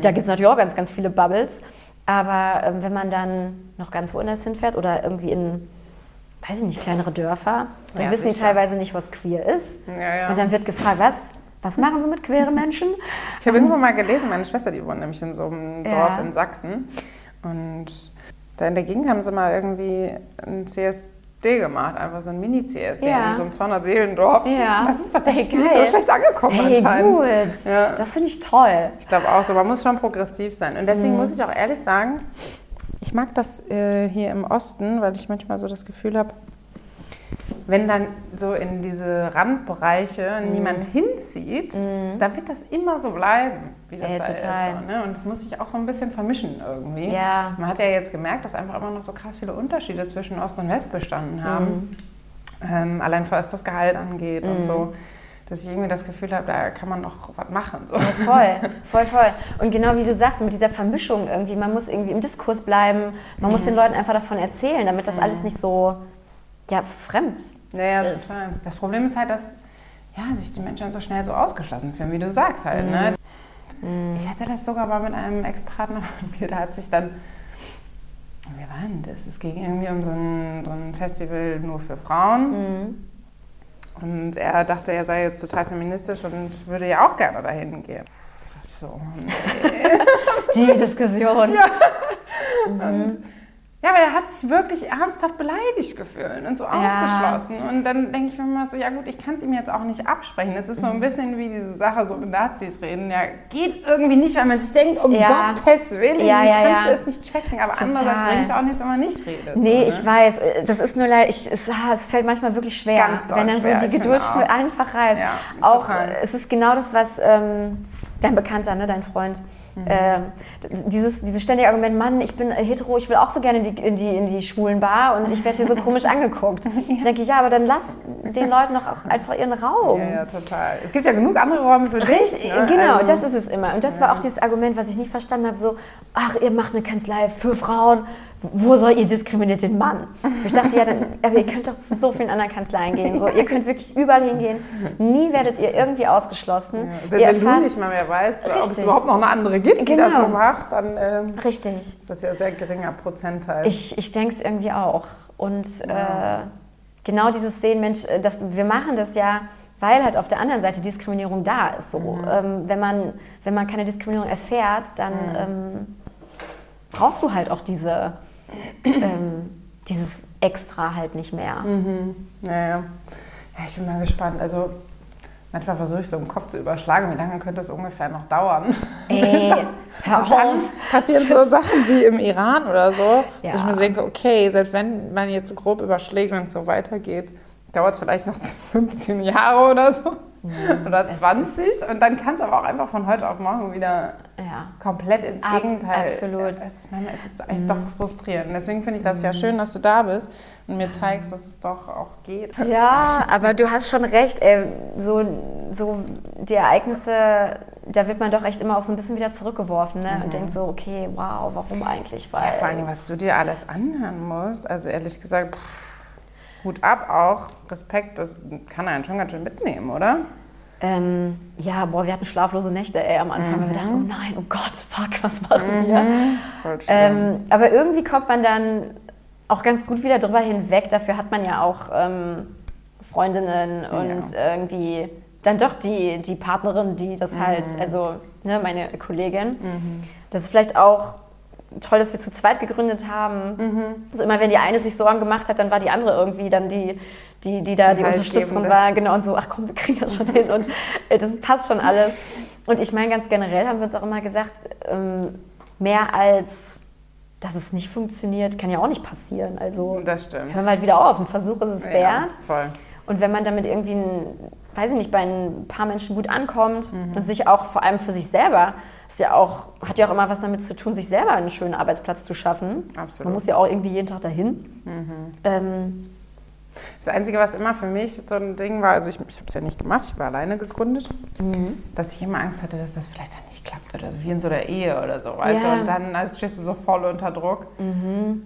da gibt es natürlich auch ganz, ganz viele Bubbles, aber ähm, wenn man dann noch ganz woanders hinfährt oder irgendwie in, weiß ich nicht, kleinere Dörfer, dann Ja, wissen die sicher. teilweise nicht, was queer ist. Ja, ja. Und dann wird gefragt, was, was machen sie mit queeren Menschen? Ich habe irgendwo mal gelesen, meine Schwester, die wohnt nämlich in so einem. Dorf in Sachsen. Und da in der Gegend haben sie mal irgendwie ein CSD gemacht, einfach so ein Mini-CSD Ja. in so einem 200-Seelen-Dorf. Ja. Das ist tatsächlich Hey, nicht so schlecht angekommen Hey, anscheinend. gut. Ja. Das finde ich toll. Ich glaube auch so, man muss schon progressiv sein. Und deswegen Mhm. muss ich auch ehrlich sagen, ich mag das äh, hier im Osten, weil ich manchmal so das Gefühl habe, wenn dann so in diese Randbereiche Mhm. niemand hinzieht, dann wird das immer so bleiben, wie das Ey, da total. ist. So, ne? Und das muss sich auch so ein bisschen vermischen irgendwie. Ja. Man hat ja jetzt gemerkt, dass einfach immer noch so krass viele Unterschiede zwischen Ost und West bestanden haben. Mhm. Ähm, allein was das Gehalt angeht und so. Dass ich irgendwie das Gefühl habe, da kann man noch was machen. So. Voll, voll, voll. Und genau wie du sagst, mit dieser Vermischung irgendwie, man muss irgendwie im Diskurs bleiben, man muss den Leuten einfach davon erzählen, damit das alles nicht so ja, fremd Ja, ja, ist. total. Das Problem ist halt, dass ja, sich die Menschen so schnell so ausgeschlossen fühlen, wie du sagst halt. Ne? Ich hatte das sogar mal mit einem Ex-Partner von mir, der hat sich dann, wie war denn das? Es ging irgendwie um so ein, so ein Festival nur für Frauen. Und er dachte, er sei jetzt total feministisch und würde ja auch gerne dahin gehen. Da dachte ich so, oh nee. Die Diskussion. Und ja, aber er hat sich wirklich ernsthaft beleidigt gefühlt und so ausgeschlossen. Und dann denke ich mir mal so, ja gut, ich kann es ihm jetzt auch nicht absprechen. Es ist so Mhm. ein bisschen wie diese Sache, so mit Nazis reden. Ja, geht irgendwie nicht, weil man sich denkt, um Ja. Gottes Willen, Ja, ja, kannst ja. du es nicht checken. Aber Total. andererseits bringt es ja auch nichts, wenn man nicht redet. Nee, so, ich ne? weiß, äh, das ist nur leid, ich, es, ah, es fällt manchmal wirklich schwer, Ganz wenn dann so ich die Geduld einfach reißt. Ja, auch, es ist genau das, was ähm, dein Bekannter, ne, dein Freund, Mhm. ähm, dieses, dieses ständige Argument, Mann, ich bin äh, hetero, ich will auch so gerne in die, in die, in die schwulen Bar und ich werde hier so komisch angeguckt. Ich denke, ja, aber dann lass den Leuten doch auch einfach ihren Raum. Ja, ja, total. Es gibt ja genug andere Räume für dich. Richtig, Ne? genau, Also- das ist es immer. Und das war auch dieses Argument, was ich nicht verstanden habe, so, ach, ihr macht eine Kanzlei für Frauen, wo soll ihr diskriminiert den Mann? Ich dachte, ja, dann, aber ihr könnt doch zu so vielen anderen Kanzleien gehen. So, ihr könnt wirklich überall hingehen. Nie werdet ihr irgendwie ausgeschlossen. Also, ihr wenn du erfahrt- nicht mal mehr weißt, ob es Richtig. überhaupt noch eine andere gibt, die das Genau. so macht, dann ähm, Richtig. ist das ja ein sehr geringer Prozentteil. Ich, ich denke es irgendwie auch. Und äh, genau dieses Sehen, Mensch, äh, das, wir machen das ja, weil halt auf der anderen Seite Diskriminierung da ist. So. Mhm. Ähm, wenn, man, wenn man keine Diskriminierung erfährt, dann ähm, brauchst du halt auch diese, ähm, dieses Extra halt nicht mehr. Ja, ja. ja, ich bin mal gespannt. Also manchmal versuche ich so im Kopf zu überschlagen, wie lange könnte es ungefähr noch dauern. Ey, hör Und dann auf. passieren so Sachen wie im Iran oder so, Ja. wo ich mir denke, okay, selbst wenn man jetzt grob überschlägt und so weitergeht, dauert es vielleicht noch 15 Jahre oder so. Oder Mhm. es 20. Und dann kann es aber auch einfach von heute auf morgen wieder Ja. komplett ins Ab- Gegenteil. absolut. Mhm. Es ist, manchmal ist es eigentlich doch frustrierend. Deswegen finde ich das ja schön, dass du da bist und mir zeigst, dass es doch auch geht. Ja, aber du hast schon recht. Ey, so, so die Ereignisse, da wird man doch echt immer auch so ein bisschen wieder zurückgeworfen ne? und denkt so, okay, wow, warum eigentlich? Weil Mhm. Ja, vor allem, was du dir alles anhören musst. Also ehrlich gesagt, pff, Hut ab auch. Respekt, das kann einen schon ganz schön mitnehmen, oder? Ähm, ja, boah, wir hatten schlaflose Nächte ey, am Anfang, weil wir dachten, oh nein, oh Gott, fuck, was machen wir? Voll. Ähm, aber irgendwie kommt man dann auch ganz gut wieder drüber hinweg. Dafür hat man ja auch ähm, Freundinnen und irgendwie dann doch die, die Partnerin, die das halt, also ne, meine Kollegin. Das ist vielleicht auch toll, dass wir zu zweit gegründet haben. Also immer wenn die eine sich Sorgen gemacht hat, dann war die andere irgendwie dann die, die, die da die Unterstützung Haltgebende. war. Genau, und so, ach komm, wir kriegen das schon hin und äh, das passt schon alles. Und ich meine, ganz generell haben wir uns auch immer gesagt, ähm, mehr als dass es nicht funktioniert, kann ja auch nicht passieren. Also Das stimmt. hören wir halt wieder auf. Ein Versuch ist es Ja, wert. voll. Und wenn man damit irgendwie, ein, weiß ich nicht, bei ein paar Menschen gut ankommt und sich auch vor allem für sich selber, ist ja auch, hat ja auch immer was damit zu tun, sich selber einen schönen Arbeitsplatz zu schaffen. Absolut. Man muss ja auch irgendwie jeden Tag dahin. Ähm, Das Einzige, was immer für mich so ein Ding war, also ich, ich habe es ja nicht gemacht, ich war alleine gegründet, Mhm. dass ich immer Angst hatte, dass das vielleicht dann nicht klappt oder so, wie in so der Ehe oder so, Ja. du? Und dann also stehst du so voll unter Druck, Mhm.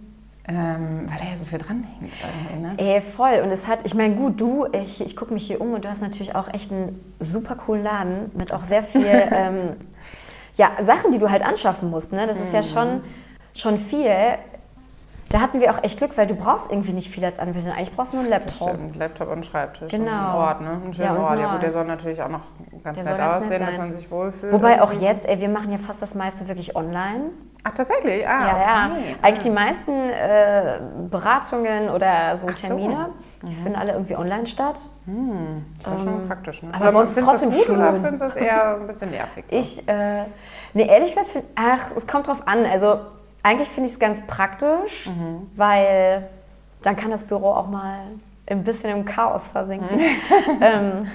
ähm, weil da ja so viel dran hängt ne? Ey, voll. Und es hat, ich meine, gut, du, ich, ich gucke mich hier um und du hast natürlich auch echt einen super coolen Laden mit auch sehr viel, ähm, ja, Sachen, die du halt anschaffen musst. Ne? Das ist ja schon, schon viel. Da hatten wir auch echt Glück, weil du brauchst irgendwie nicht viel als Anwältin. Eigentlich brauchst du nur einen Das Laptop. stimmt, Laptop und Schreibtisch Genau. und einen Ort, ne? Einen schönen Ja, Ort. Ja gut, der soll natürlich auch noch ganz nett ganz nett aussehen, dass man sich wohlfühlt. Wobei auch jetzt, ey, wir machen ja fast das meiste wirklich online. Ach, tatsächlich? Ah, Ja, ja. okay. Eigentlich die meisten äh, Beratungen oder so Ach so. Termine, die finden alle irgendwie online statt. Ist ja schon praktisch, ne? Ähm, aber bei uns findest du trotzdem das gut oder schön. findest du das eher ein bisschen nervig? So? Ich, äh, nee, ehrlich gesagt, find, ach, es kommt drauf an. Also eigentlich finde ich es ganz praktisch, weil dann kann das Büro auch mal ein bisschen im Chaos versinken. ähm,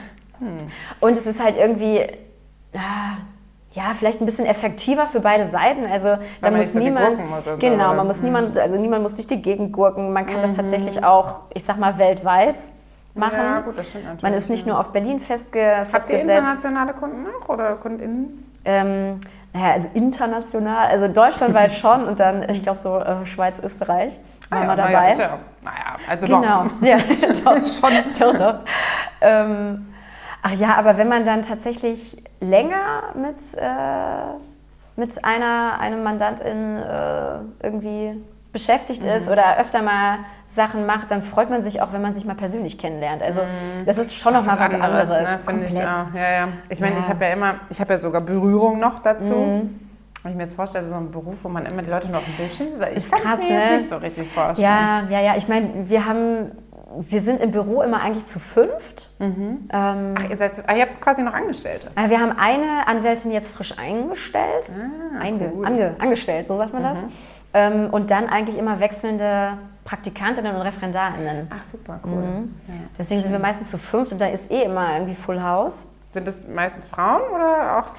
Und es ist halt irgendwie, ah, ja, vielleicht ein bisschen effektiver für beide Seiten. Also da man muss so niemand, muss genau, man muss niemand, also niemand muss durch die Gegend gurken. Man kann das tatsächlich auch, ich sag mal, weltweit machen. Ja, gut, das stimmt natürlich. Man ist nicht nur auf Berlin festge Habt ihr festgesetzt. internationale Kunden auch oder KundInnen? Ähm, naja, also international, also deutschlandweit schon und dann, ich glaube, so äh, Schweiz, Österreich waren wir na dabei. Ja, ist ja, naja, also genau, doch. ja, doch, schon. Doch, doch. Ähm, ach ja, aber wenn man dann tatsächlich länger mit, äh, mit einer, einem Mandantin äh, irgendwie beschäftigt Mhm. ist oder öfter mal Sachen macht, dann freut man sich auch, wenn man sich mal persönlich kennenlernt. Also das ist schon noch mal was anderes. ne, finde ich auch. Ja, ja. Ich meine, Ja. ich habe ja immer, ich habe ja sogar Berührung noch dazu. Mhm. Wenn ich mir jetzt vorstelle, so ein Beruf, wo man immer die Leute noch auf dem Bildschirm sieht, ich Ist kann es mir jetzt ne? nicht so richtig vorstellen. Ja, ja, ja. Ich meine, wir haben, wir sind im Büro immer eigentlich zu fünft. Ähm, Ach, ihr seid, so- ah, ihr habt quasi noch Angestellte. aber wir haben eine Anwältin jetzt frisch eingestellt, Einge, cool. ange, angestellt, so sagt man das. Ähm, und dann eigentlich immer wechselnde Praktikantinnen und Referendarinnen. Ach, super, cool. Ja. Deswegen sind wir meistens zu fünft und da ist eh immer irgendwie Full House. Sind das meistens Frauen oder auch?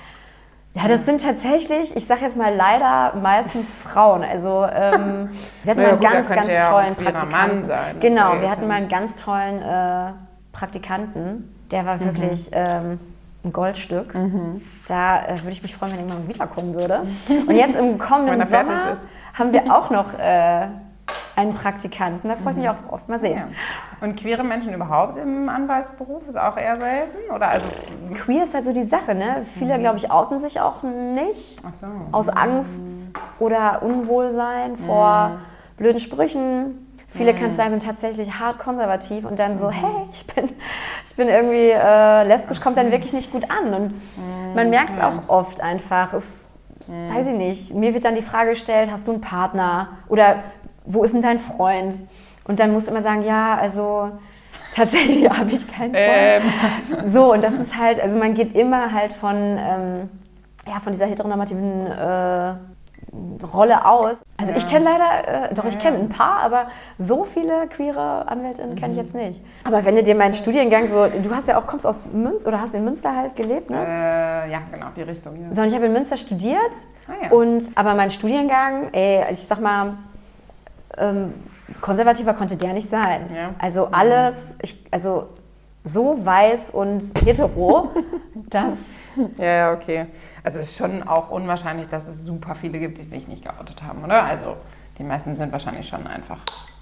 Ja, das sind tatsächlich, ich sage jetzt mal leider, meistens Frauen. Also ähm, wir hatten ja, mal einen gut, ganz, ganz ja tollen Praktikanten. Sein. Genau, wir hatten mal einen ganz tollen äh, Praktikanten. Der war wirklich ähm, ein Goldstück. Da äh, würde ich mich freuen, wenn er irgendwann wiederkommen würde. Und jetzt im kommenden er Sommer haben wir auch noch äh, einen Praktikanten. Da freue ich mich auch drauf. Mal sehen. Ja. Und queere Menschen überhaupt im Anwaltsberuf ist auch eher selten? Oder also, Queer ist halt so die Sache, ne? Viele, glaube ich, outen sich auch nicht. ach so. aus Angst oder Unwohlsein vor blöden Sprüchen. Viele Kanzleien sind tatsächlich hart konservativ und dann so, hey, ich bin, ich bin irgendwie äh, lesbisch, kommt dann wirklich nicht gut an. Und man merkt es auch oft einfach. Es, weiß ich nicht, mir wird dann die Frage gestellt, hast du einen Partner? Oder wo ist denn dein Freund? Und dann musst du immer sagen, ja, also tatsächlich habe ich keinen Freund. Ähm, So, und das ist halt, also man geht immer halt von, ähm, ja, von dieser heteronormativen äh, Rolle aus. Also ich kenne leider, äh, doch ich kenne ein paar, aber so viele queere Anwältinnen kenne ich jetzt nicht. Aber wenn du dir meinen Studiengang so, du hast ja auch, kommst aus Münster oder hast in Münster halt gelebt, ne? äh, ja, genau, die Richtung. Ja. So, und ich habe in Münster studiert. Ah, ja. und, aber mein Studiengang, ey, ich sag mal, ähm, konservativer konnte der nicht sein. Ja. Also alles, ich, also so weiß und hetero, dass. Ja, ja, okay. Also es ist schon auch unwahrscheinlich, dass es super viele gibt, die sich nicht geoutet haben, oder? Also die meisten sind wahrscheinlich schon einfach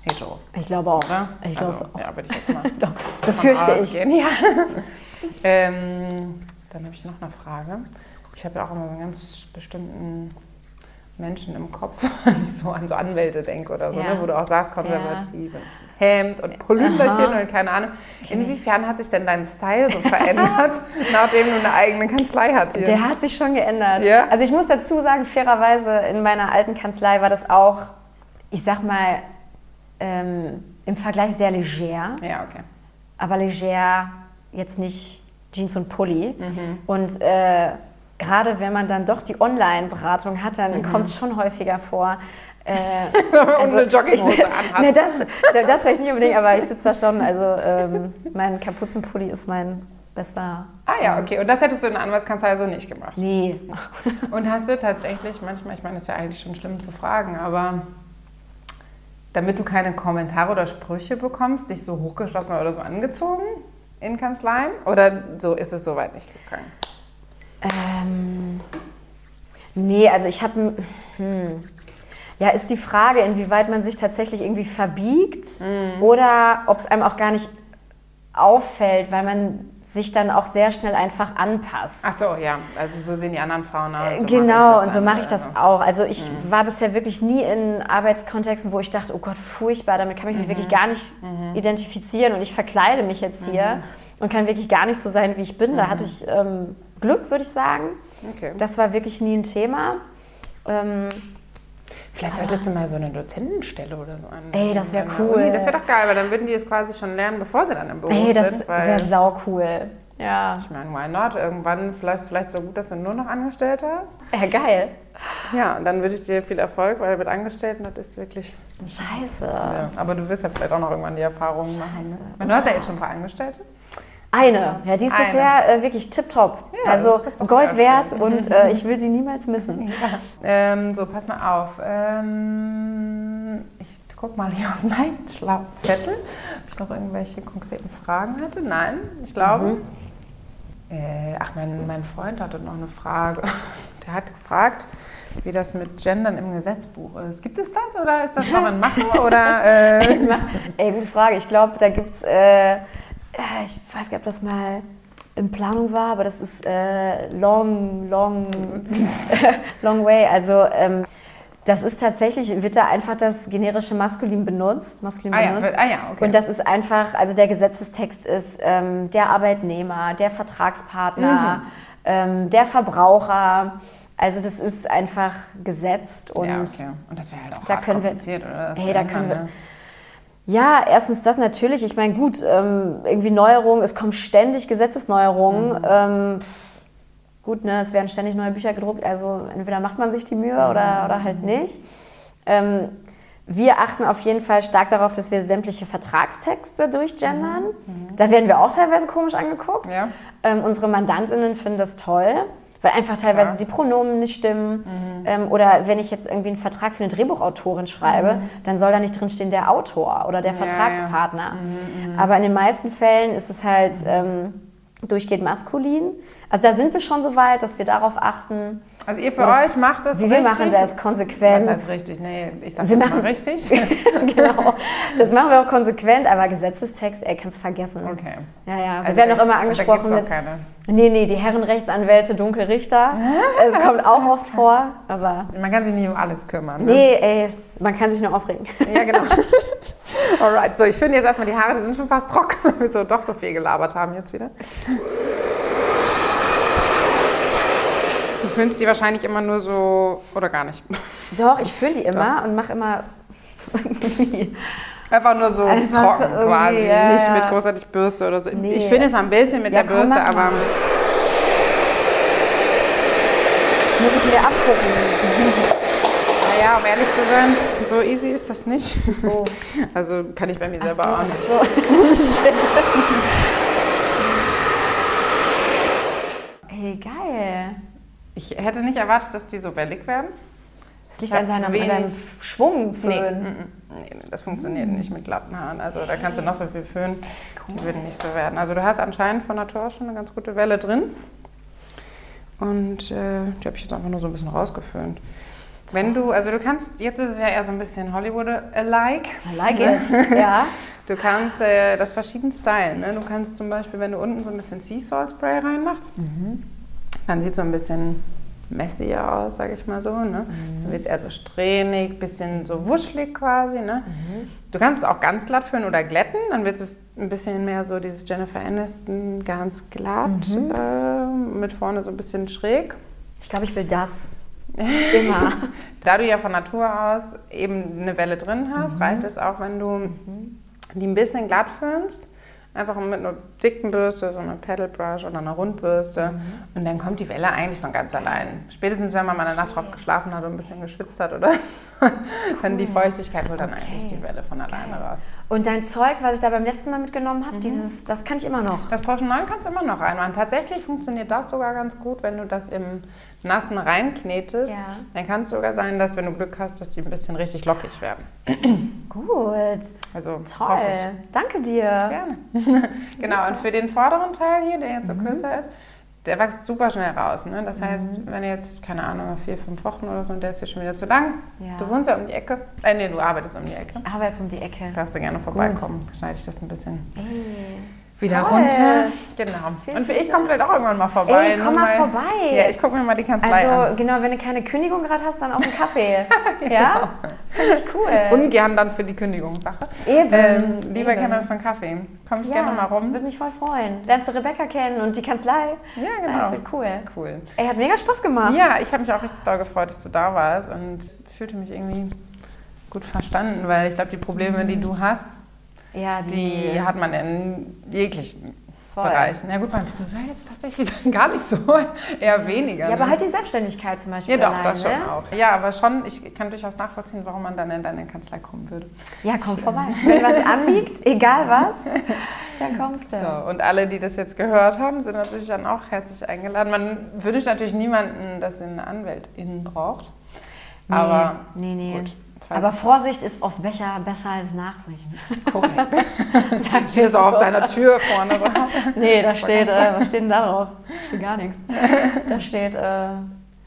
hetero, Ich glaube auch. oder? Ich glaube also, es auch. Ja, würde ich jetzt mal Doch, befürchte ich. Ja. ähm, dann habe ich noch eine Frage. Ich habe ja auch immer so einen ganz bestimmten Menschen im Kopf, wenn ich so an so Anwälte denke oder so, Ja. ne? wo du auch sagst, konservativ und Hemd und Polünderchen Aha. und keine Ahnung. Inwiefern hat sich denn dein Style so verändert, nachdem du eine eigene Kanzlei hattest? Der hat sich schon geändert. Ja? Also ich muss dazu sagen, fairerweise in meiner alten Kanzlei war das auch, ich sag mal, ähm, im Vergleich sehr leger. Ja, okay. aber leger, jetzt nicht Jeans und Pulli. Mhm. Und äh, gerade wenn man dann doch die Online-Beratung hat, dann Mhm. kommt es schon häufiger vor. Äh, und eine Jogginghose ich- anhast. ne, das, das vielleicht nicht unbedingt, aber ich sitze da schon. Also ähm, mein Kapuzenpulli ist mein bester. Ah ja, okay. Und das hättest du in der Anwaltskanzlei so nicht gemacht. Nee. Und hast du tatsächlich manchmal, ich meine, das ist ja eigentlich schon schlimm zu fragen, aber damit du keine Kommentare oder Sprüche bekommst, dich so hochgeschlossen oder so angezogen in Kanzleien? Oder so ist es soweit nicht gegangen? Ähm, nee, also ich habe. Hm. Ja, ist die Frage, inwieweit man sich tatsächlich irgendwie verbiegt Mhm. oder ob es einem auch gar nicht auffällt, weil man sich dann auch sehr schnell einfach anpasst. Ach so, ja. Also so sehen die anderen Frauen aus. so genau, und so mache ich das also. auch. Also ich war bisher wirklich nie in Arbeitskontexten, wo ich dachte, oh Gott, furchtbar, damit kann ich mich Mhm. wirklich gar nicht identifizieren und ich verkleide mich jetzt hier und kann wirklich gar nicht so sein, wie ich bin. Da hatte ich ähm, Glück, würde ich sagen. Okay. Das war wirklich nie ein Thema. Ähm, Vielleicht solltest du mal so eine Dozentenstelle oder so an. Ey, das wär an der cool. Uni. Das wäre doch geil, weil dann würden die es quasi schon lernen, bevor sie dann im Beruf ey, das sind. Wäre sau cool. Ja. ich meine, why not? Irgendwann vielleicht, vielleicht so gut, dass du nur noch Angestellte hast. Ja, geil. Ja, und dann wünsche ich dir viel Erfolg, weil mit Angestellten, das ist wirklich. Scheiße. Ja. Aber du wirst ja vielleicht auch noch irgendwann die Erfahrungen machen. Ne? Du hast ja jetzt schon ein paar Angestellte. Eine. Ja, die ist Eine. bisher äh, wirklich tipptopp. Ja, also Gold wert und äh, ich will sie niemals missen. Ähm, so, pass mal auf. Ähm, ich guck mal hier auf meinen schlauen Zettel, ob ich noch irgendwelche konkreten Fragen hatte. Nein, ich glaube. Äh, ach, mein, mein Freund hatte noch eine Frage. Der hat gefragt, wie das mit Gendern im Gesetzbuch ist. Gibt es das oder ist das noch ein Machen? Oder, äh, Ey, gute Frage. Ich glaube, da gibt es, äh, äh, ich weiß gar nicht, ob das mal in Planung war, aber das ist äh, long, long, long way. Also ähm, das ist tatsächlich, wird da einfach das generische Maskulin benutzt. Maskulin ah, ja, benutzt. ah ja, okay. Und das ist einfach, also der Gesetzestext ist ähm, der Arbeitnehmer, der Vertragspartner, Mhm. ähm, der Verbraucher. Also das ist einfach gesetzt und ja, okay. Und das wäre halt auch da können wir- oder? Das Hey, da können wir- ne? Ja, erstens das natürlich. Ich meine, gut, ähm, irgendwie Neuerungen, es kommen ständig Gesetzesneuerungen. Mhm. Ähm, gut, ne, es werden ständig neue Bücher gedruckt, also entweder macht man sich die Mühe oder, oder halt nicht. Ähm, wir achten auf jeden Fall stark darauf, dass wir sämtliche Vertragstexte durchgendern. Da werden wir auch teilweise komisch angeguckt. Mhm. Ja. Ähm, unsere Mandantinnen finden das toll, weil einfach teilweise Klar. die Pronomen nicht stimmen. Ähm, oder wenn ich jetzt irgendwie einen Vertrag für eine Drehbuchautorin schreibe, dann soll da nicht drinstehen der Autor oder der Mhm. Ja, Mhm, Vertragspartner. Aber in den meisten Fällen ist es halt ähm, durchgehend maskulin. Also da sind wir schon so weit, dass wir darauf achten. Also ihr für Ja, euch macht das wir richtig? machen das konsequent. Was heißt richtig? Nee, ich sag Wir jetzt mal richtig. genau. Das machen wir auch konsequent, aber Gesetzestext, ey, kannst vergessen. Okay. Ja, ja. Wir Also werden da- auch immer da angesprochen gibt's auch mit. keine. Nee, nee, die Herrenrechtsanwälte, Dunkelrichter. Es kommt auch oft vor, aber. Man kann sich nicht um alles kümmern. Ne? Nee, ey, man kann sich nur aufregen. Ja, genau. Alright, so ich finde jetzt erstmal die Haare, die sind schon fast trocken, weil wir so doch so viel gelabert haben jetzt wieder. Du föhnst die wahrscheinlich immer nur so oder gar nicht. Doch, ich föhne die immer und mache immer irgendwie. Einfach nur so Einfach trocken irgendwie, quasi, ja, nicht ja. mit großartig Bürste oder so. Nee. Ich finde es mal ein bisschen mit Ja, der komm, Bürste, aber. Das muss ich mir abgucken. naja, um ehrlich zu sein, so easy ist das nicht. Oh. Also kann ich bei mir Ach selber so, auch nicht. so. Ey, geil. Ich hätte nicht erwartet, dass die so wellig werden. Das liegt an deinem, an wenig- deinem Schwung Nee, föhn. mm, mm, nee, das funktioniert nicht mit glatten Haaren. Also da kannst du noch so viel föhnen, die würden nicht so werden. Also du hast anscheinend von Natur aus schon eine ganz gute Welle drin. Und äh, die habe ich jetzt einfach nur so ein bisschen rausgeföhnt. Wenn du, also du kannst, jetzt ist es ja eher so ein bisschen Hollywood-alike. I like it. Ja. Du kannst äh, das verschieden stylen. Ne? Du kannst zum Beispiel, wenn du unten so ein bisschen Sea Salt Spray reinmachst, dann sieht so ein bisschen messier aus, sage ich mal so. Ne? Dann wird es eher so strähnig, bisschen so wuschelig quasi. Ne? Du kannst es auch ganz glatt föhnen oder glätten, dann wird es ein bisschen mehr so dieses Jennifer Aniston ganz glatt, äh, mit vorne so ein bisschen schräg. Ich glaube, ich will das. Immer. Da du ja von Natur aus eben eine Welle drin hast, reicht es auch, wenn du die ein bisschen glatt föhnst. Einfach mit einer dicken Bürste, so einer Pedal Brush oder einer Rundbürste. Und dann kommt die Welle eigentlich von ganz allein. Spätestens, wenn man mal eine Nacht drauf geschlafen hat und ein bisschen geschwitzt hat oder so, dann die Feuchtigkeit holt dann Okay. eigentlich die Welle von alleine raus. Und dein Zeug, was ich da beim letzten Mal mitgenommen habe, dieses, das kann ich immer noch. Das Porsche 9 kannst du immer noch reinmachen. Tatsächlich funktioniert das sogar ganz gut, wenn du das im Nassen reinknetest. Ja. Dann kann es sogar sein, dass, wenn du Glück hast, dass die ein bisschen richtig lockig werden. Gut. Also hoffe Toll. ich. Danke dir. Gerne. genau, und für den vorderen Teil hier, der jetzt so kürzer ist, der wächst super schnell raus. Ne? Das heißt, wenn du jetzt, keine Ahnung, vier, fünf Wochen oder so und der ist dir schon wieder zu lang, Ja. du wohnst ja um die Ecke, äh, nee, du arbeitest um die Ecke, Ich arbeite um die Ecke. darfst du gerne vorbeikommen, schneide ich das ein bisschen Ey. Wieder Toll. runter. Genau. Vielen, und ich komme vielleicht auch irgendwann mal vorbei. Ey, komm nur mal vorbei. Ja, ich gucke mir mal die Kanzlei Also, an. genau, wenn du keine Kündigung gerade hast, dann auch einen Kaffee. ja? Finde ich cool. Ungern dann für die Kündigungssache. Eben. Ähm, lieber eben. gerne von Kaffee. Komme ich ja, gerne mal rum. Würde mich voll freuen. Lernst du Rebecca kennen und die Kanzlei. Ja, genau. Das wird cool. Cool. Ey, hat mega Spaß gemacht. Ja, ich habe mich auch richtig doll gefreut, dass du da warst und fühlte mich irgendwie gut verstanden, weil ich glaube, die Probleme, die du hast, Ja, die hat man in jeglichen Voll. Bereichen. Ja gut, beim Friseur jetzt tatsächlich gar nicht so, eher weniger. Ja, aber ne? halt die Selbstständigkeit zum Beispiel. Ja, doch, alleine. das schon auch. Ja, aber schon, ich kann durchaus nachvollziehen, warum man dann in deine Kanzlei kommen würde. Ja, komm vorbei. Wenn was anliegt, egal was, dann kommst du. So, und alle, die das jetzt gehört haben, sind natürlich dann auch herzlich eingeladen. Man wünscht natürlich niemanden, dass er eine Anwältin braucht. Nee, Aber nee, nee. gut. Falls- Aber Vorsicht ist oft besser, besser als Nachsicht. korrekt. Sagt Steht so auf deiner Tür vorne drauf. Nee, da steht, äh, was steht denn da drauf? Da steht gar nichts. Da steht äh,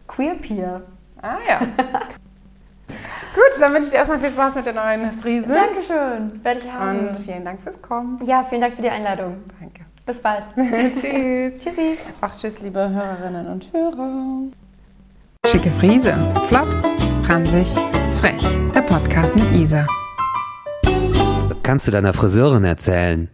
Queer Peer. Ah ja. Gut, dann wünsche ich dir erstmal viel Spaß mit der neuen Frise. Dankeschön, werde ich haben. Und vielen Dank fürs Kommen. ja, vielen Dank für die Einladung. Danke. Bis bald. Tschüss. Tschüssi. Ach, tschüss, liebe Hörerinnen und Hörer. Schicke Frise. Flott, franzig, frech. Der Podcast mit Isa. Kannst du deiner Friseurin erzählen.